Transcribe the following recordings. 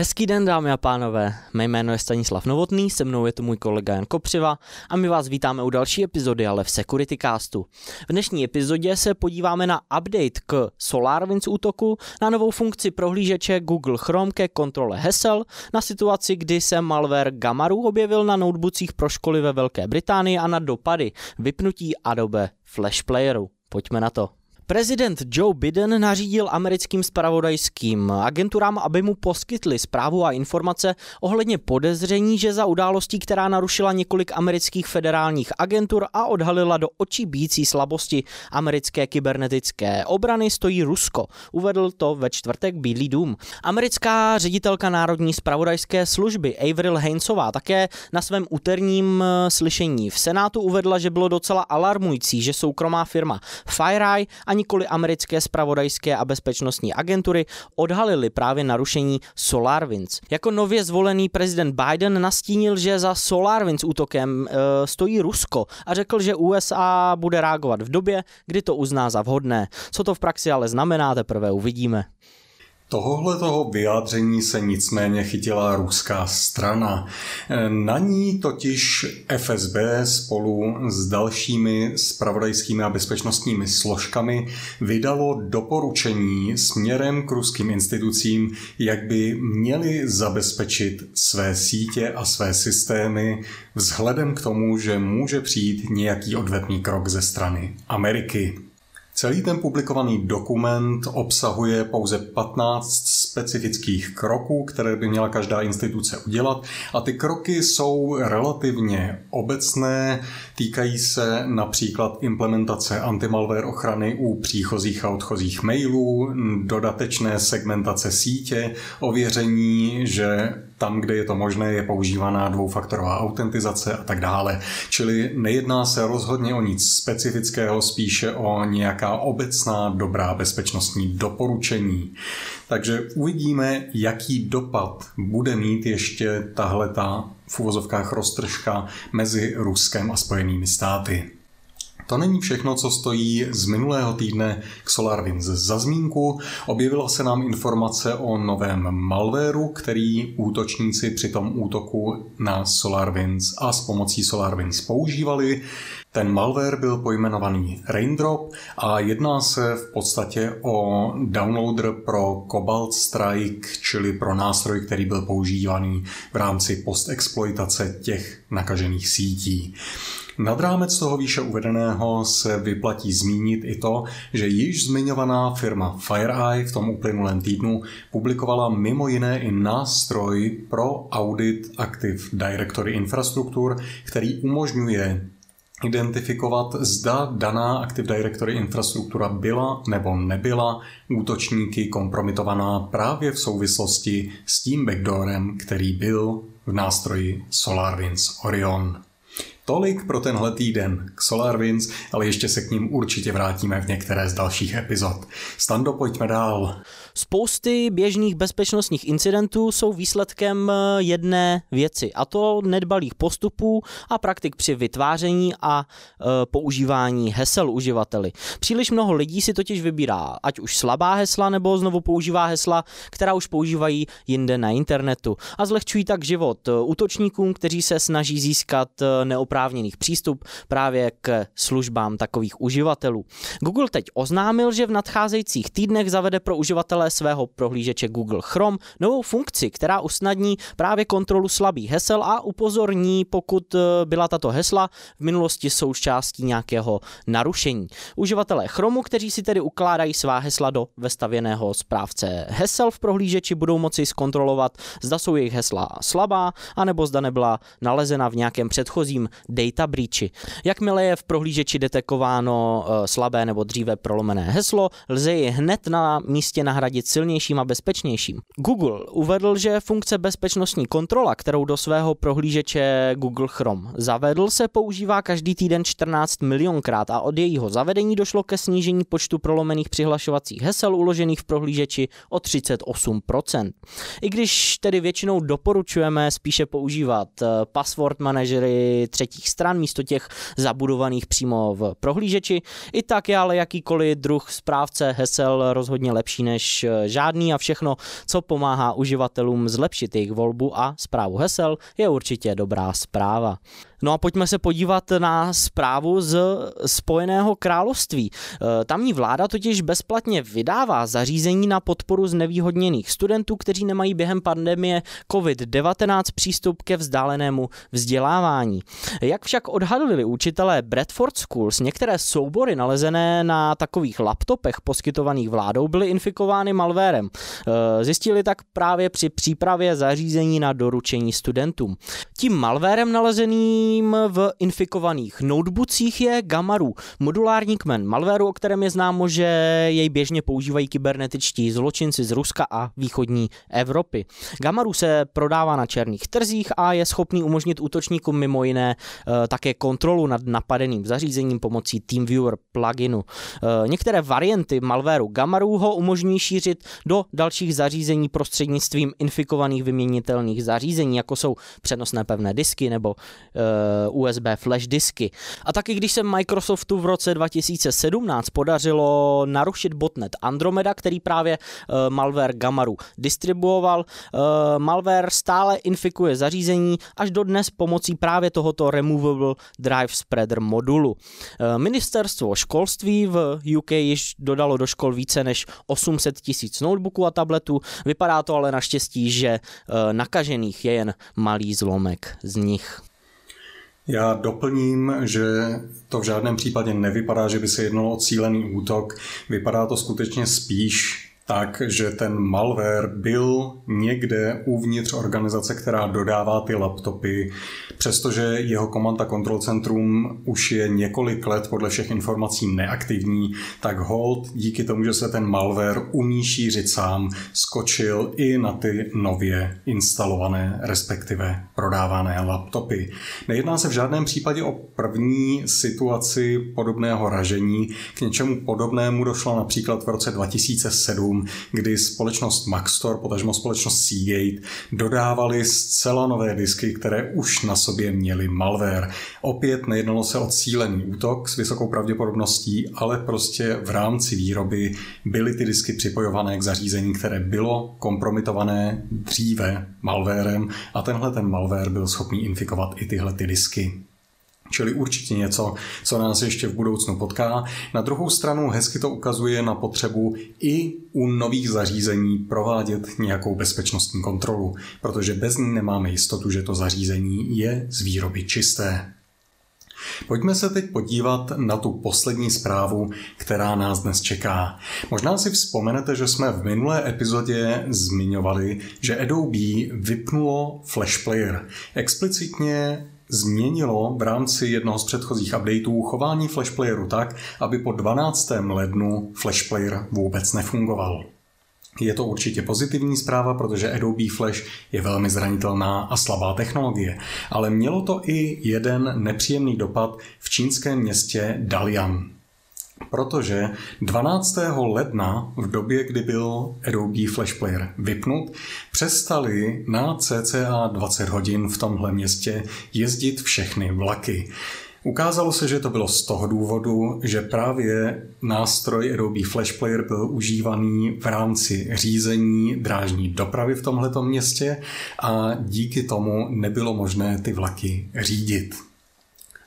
Hezký den, dámy a pánové. Mé jméno je Stanislav Novotný, se mnou je tu můj kolega Jan Kopřiva a my vás vítáme u další epizody, ale v Security Castu. V dnešní epizodě se podíváme na update k SolarWinds útoku, na novou funkci prohlížeče Google Chrome ke kontrole hesel, na situaci, kdy se malware Gamaru objevil na notebookích pro školy ve Velké Británii a na dopady vypnutí Adobe Flash Playeru. Pojďme na to. Prezident Joe Biden nařídil americkým spravodajským agenturám, aby mu poskytli zprávu a informace ohledně podezření, že za událostí, která narušila několik amerických federálních agentur a odhalila do očí bící slabosti americké kybernetické obrany, stojí Rusko. Uvedl to ve čtvrtek Bílý dům. Americká ředitelka Národní spravodajské služby Avril Hainsová také na svém úterním eh, slyšení v Senátu uvedla, že bylo docela alarmující, že soukromá firma FireEye ani nikoli americké spravodajské a bezpečnostní agentury odhalily právě narušení SolarWinds. Jako nově zvolený prezident Biden nastínil, že za SolarWinds útokem e, stojí Rusko a řekl, že USA bude reagovat v době, kdy to uzná za vhodné. Co to v praxi ale znamená, teprve uvidíme. Tohohle toho vyjádření se nicméně chytila ruská strana. Na ní totiž FSB spolu s dalšími spravodajskými a bezpečnostními složkami vydalo doporučení směrem k ruským institucím, jak by měli zabezpečit své sítě a své systémy vzhledem k tomu, že může přijít nějaký odvetný krok ze strany Ameriky. Celý ten publikovaný dokument obsahuje pouze 15 specifických kroků, které by měla každá instituce udělat a ty kroky jsou relativně obecné, týkají se například implementace antimalware ochrany u příchozích a odchozích mailů, dodatečné segmentace sítě, ověření, že tam, kde je to možné, je používaná dvoufaktorová autentizace a tak dále. Čili nejedná se rozhodně o nic specifického, spíše o nějaká obecná dobrá bezpečnostní doporučení. Takže uvidíme, jaký dopad bude mít ještě tahle ta v uvozovkách roztržka mezi Ruskem a Spojenými státy. To není všechno, co stojí z minulého týdne k SolarWinds. Za zmínku objevila se nám informace o novém malwareu, který útočníci při tom útoku na SolarWinds a s pomocí SolarWinds používali. Ten malware byl pojmenovaný Raindrop a jedná se v podstatě o downloader pro Cobalt Strike, čili pro nástroj, který byl používaný v rámci postexploitace těch nakažených sítí. Nad rámec toho výše uvedeného se vyplatí zmínit i to, že již zmiňovaná firma FireEye v tom uplynulém týdnu publikovala mimo jiné i nástroj pro audit Active Directory infrastruktur, který umožňuje identifikovat, zda daná Active Directory infrastruktura byla nebo nebyla útočníky kompromitovaná právě v souvislosti s tím backdoorem, který byl v nástroji SolarWinds Orion. Tolik pro tenhle týden k SolarWinds, ale ještě se k ním určitě vrátíme v některé z dalších epizod. Stando, pojďme dál. Spousty běžných bezpečnostních incidentů jsou výsledkem eh, jedné věci, a to nedbalých postupů a praktik při vytváření a e, používání hesel uživateli. Příliš mnoho lidí si totiž vybírá ať už slabá hesla nebo znovu používá hesla, která už používají jinde na internetu a zlehčují tak život eh, útočníkům, kteří se snaží získat neoprávněných přístup právě k službám takových uživatelů. Google teď oznámil, že v nadcházejících týdnech zavede pro uživatele svého prohlížeče Google Chrome novou funkci, která usnadní právě kontrolu slabých hesel a upozorní, pokud eh, byla tato hesla v minulosti součástí nějakého narušení. Uživatelé Chromu, kteří si tedy ukládají svá hesla do vestavěného správce hesel v prohlížeči, budou moci zkontrolovat, zda jsou jejich hesla slabá, anebo zda nebyla nalezena v nějakém předchozím data breachi. Jakmile je v prohlížeči detekováno eh, slabé nebo dříve prolomené heslo, lze ji hned na místě nahradit nahradit silnějším a bezpečnějším. Google uvedl, že funkce bezpečnostní kontrola, kterou do svého prohlížeče Google Chrome zavedl, se používá každý týden 14 milionkrát a od jejího zavedení došlo ke snížení počtu prolomených přihlašovacích hesel uložených v prohlížeči o 38%. I když tedy většinou doporučujeme spíše používat eh, password manažery, třetí třetích stran místo těch zabudovaných přímo v prohlížeči. I tak je ale jakýkoliv druh správce hesel rozhodně lepší než eh, žádný a všechno, co pomáhá uživatelům zlepšit jejich volbu a zprávu hesel, je určitě dobrá zpráva. No a pojďme se podívat na zprávu z Spojeného království. E, tamní vláda totiž bezplatně vydává zařízení na podporu znevýhodněných studentů, kteří nemají během pandemie COVID-19 přístup ke vzdálenému vzdělávání. Jak však odhadli učitelé Bradford Schools, některé soubory nalezené na takových laptopech poskytovaných vládou byly infikovány malvérem. E, zjistili tak právě při přípravě zařízení na doručení studentům. Tím malvérem nalezený Prvním v infikovaných notebookcích je Gamaru, modulární kmen malwareu, o kterém je známo, že jej běžně používají kybernetičtí zločinci z Ruska a východní Evropy. Gamaru se prodává na černých trzích a je schopný umožnit útočníkům mimo jiné e, také kontrolu nad napadeným zařízením pomocí TeamViewer pluginu. E, některé varianty malwareu Gamaru ho umožňují šířit do dalších zařízení prostřednictvím infikovaných vyměnitelných zařízení, jako jsou přenosné pevné disky nebo Eh, USB flash disky. A taky když se Microsoftu v roce 2017 podařilo narušit botnet Andromeda, který právě eh, malware Gamaru distribuoval, eh, malware stále infikuje zařízení až do dnes pomocí právě tohoto Removable Drive Spreader modulu. Ministerstvo školství v UK již dodalo do škol více než 800 tisíc notebooků a tabletů. Vypadá to ale naštěstí, že nakažených je jen malý zlomek z nich. Já doplním, že to v žádném případě nevypadá, že by se jednalo o cílený útok. Vypadá to skutečně spíš tak, že ten malware byl někde uvnitř organizace, která dodává ty laptopy, přestože jeho command a control centrum už je několik let podle všech informací neaktivní, tak hold díky tomu, že se ten malware umí šířit sám, skočil i na ty nově instalované, respektive prodávané laptopy. Nejedná se v žádném případě o první situaci podobného ražení. K něčemu podobnému došlo například v roce 2007, kdy společnost Maxtor, potažmo společnost Seagate, dodávali zcela nové disky, které už na sobě měly malware. Opět nejednalo se o cílený útok s vysokou pravděpodobností, ale prostě v rámci výroby byly ty disky připojované k zařízení, které bylo kompromitované dříve malwarem a tenhle ten malware byl schopný infikovat i tyhle ty disky. Čili určitě něco, co nás ještě v budoucnu potká. Na druhou stranu hezky to ukazuje na potřebu i u nových zařízení provádět nějakou bezpečnostní kontrolu, protože bez ní nemáme jistotu, že to zařízení je z výroby čisté. Pojďme se teď podívat na tu poslední zprávu, která nás dnes čeká. Možná si vzpomenete, že jsme v minulé epizodě zmiňovali, že Adobe vypnulo Flash Player. Explicitně změnilo v rámci jednoho z předchozích updateů chování Flash Playeru tak, aby po 12. lednu Flash Player vůbec nefungoval. Je to určitě pozitivní zpráva, protože Adobe Flash je velmi zranitelná a slabá technologie, ale mělo to i jeden nepříjemný dopad v čínském městě Dalian protože 12. ledna, v době, kdy byl Adobe Flash Player vypnut, přestali na cca 20 hodin v tomhle městě jezdit všechny vlaky. Ukázalo se, že to bylo z toho důvodu, že právě nástroj Adobe Flash Player byl užívaný v rámci řízení drážní dopravy v tomhletom městě a díky tomu nebylo možné ty vlaky řídit.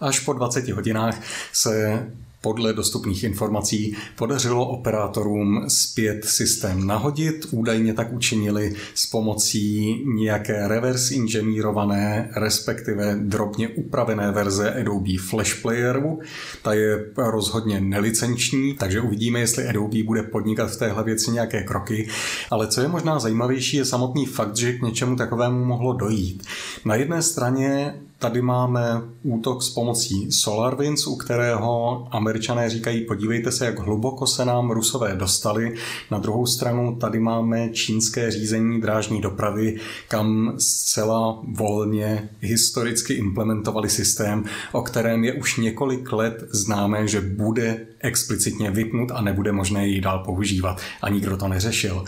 Až po 20 hodinách se podle dostupných informací podařilo operátorům zpět systém nahodit. Údajně tak učinili s pomocí nějaké reverse inženýrované, respektive drobně upravené verze Adobe Flash Playeru. Ta je rozhodně nelicenční, takže uvidíme, jestli Adobe bude podnikat v téhle věci nějaké kroky. Ale co je možná zajímavější, je samotný fakt, že k něčemu takovému mohlo dojít. Na jedné straně Tady máme útok s pomocí SolarWinds, u kterého američané říkají, podívejte se, jak hluboko se nám rusové dostali. Na druhou stranu tady máme čínské řízení drážní dopravy, kam zcela volně historicky implementovali systém, o kterém je už několik let známé, že bude explicitně vypnut a nebude možné ji dál používat. A nikdo to neřešil.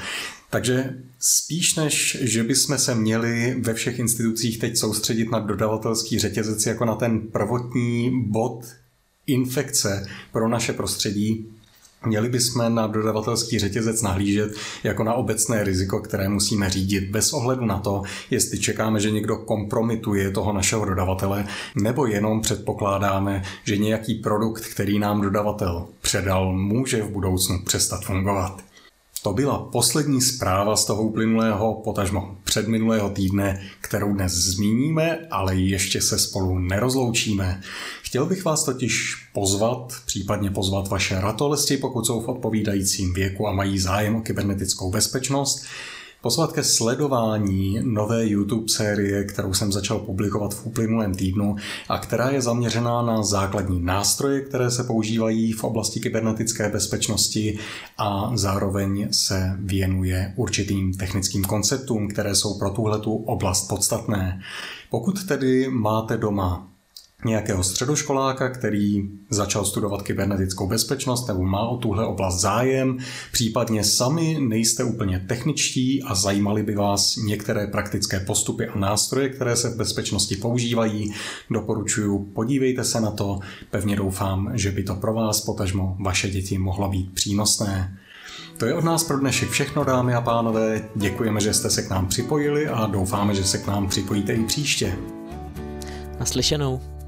Takže spíš než, že bychom se měli ve všech institucích teď soustředit na dodavatelský řetězec jako na ten prvotní bod infekce pro naše prostředí, Měli bychom na dodavatelský řetězec nahlížet jako na obecné riziko, které musíme řídit bez ohledu na to, jestli čekáme, že někdo kompromituje toho našeho dodavatele, nebo jenom předpokládáme, že nějaký produkt, který nám dodavatel předal, může v budoucnu přestat fungovat. To byla poslední zpráva z toho uplynulého, potažmo předminulého týdne, kterou dnes zmíníme, ale ještě se spolu nerozloučíme. Chtěl bych vás totiž pozvat, případně pozvat vaše ratolesti, pokud jsou v odpovídajícím věku a mají zájem o kybernetickou bezpečnost, pozvat ke sledování nové YouTube série, kterou jsem začal publikovat v uplynulém týdnu a která je zaměřená na základní nástroje, které se používají v oblasti kybernetické bezpečnosti a zároveň se věnuje určitým technickým konceptům, které jsou pro tuhletu oblast podstatné. Pokud tedy máte doma nějakého středoškoláka, který začal studovat kybernetickou bezpečnost nebo má o tuhle oblast zájem, případně sami nejste úplně techničtí a zajímali by vás některé praktické postupy a nástroje, které se v bezpečnosti používají, doporučuji, podívejte se na to, pevně doufám, že by to pro vás, potažmo vaše děti, mohlo být přínosné. To je od nás pro dnešek všechno, dámy a pánové. Děkujeme, že jste se k nám připojili a doufáme, že se k nám připojíte i příště. Naslyšenou.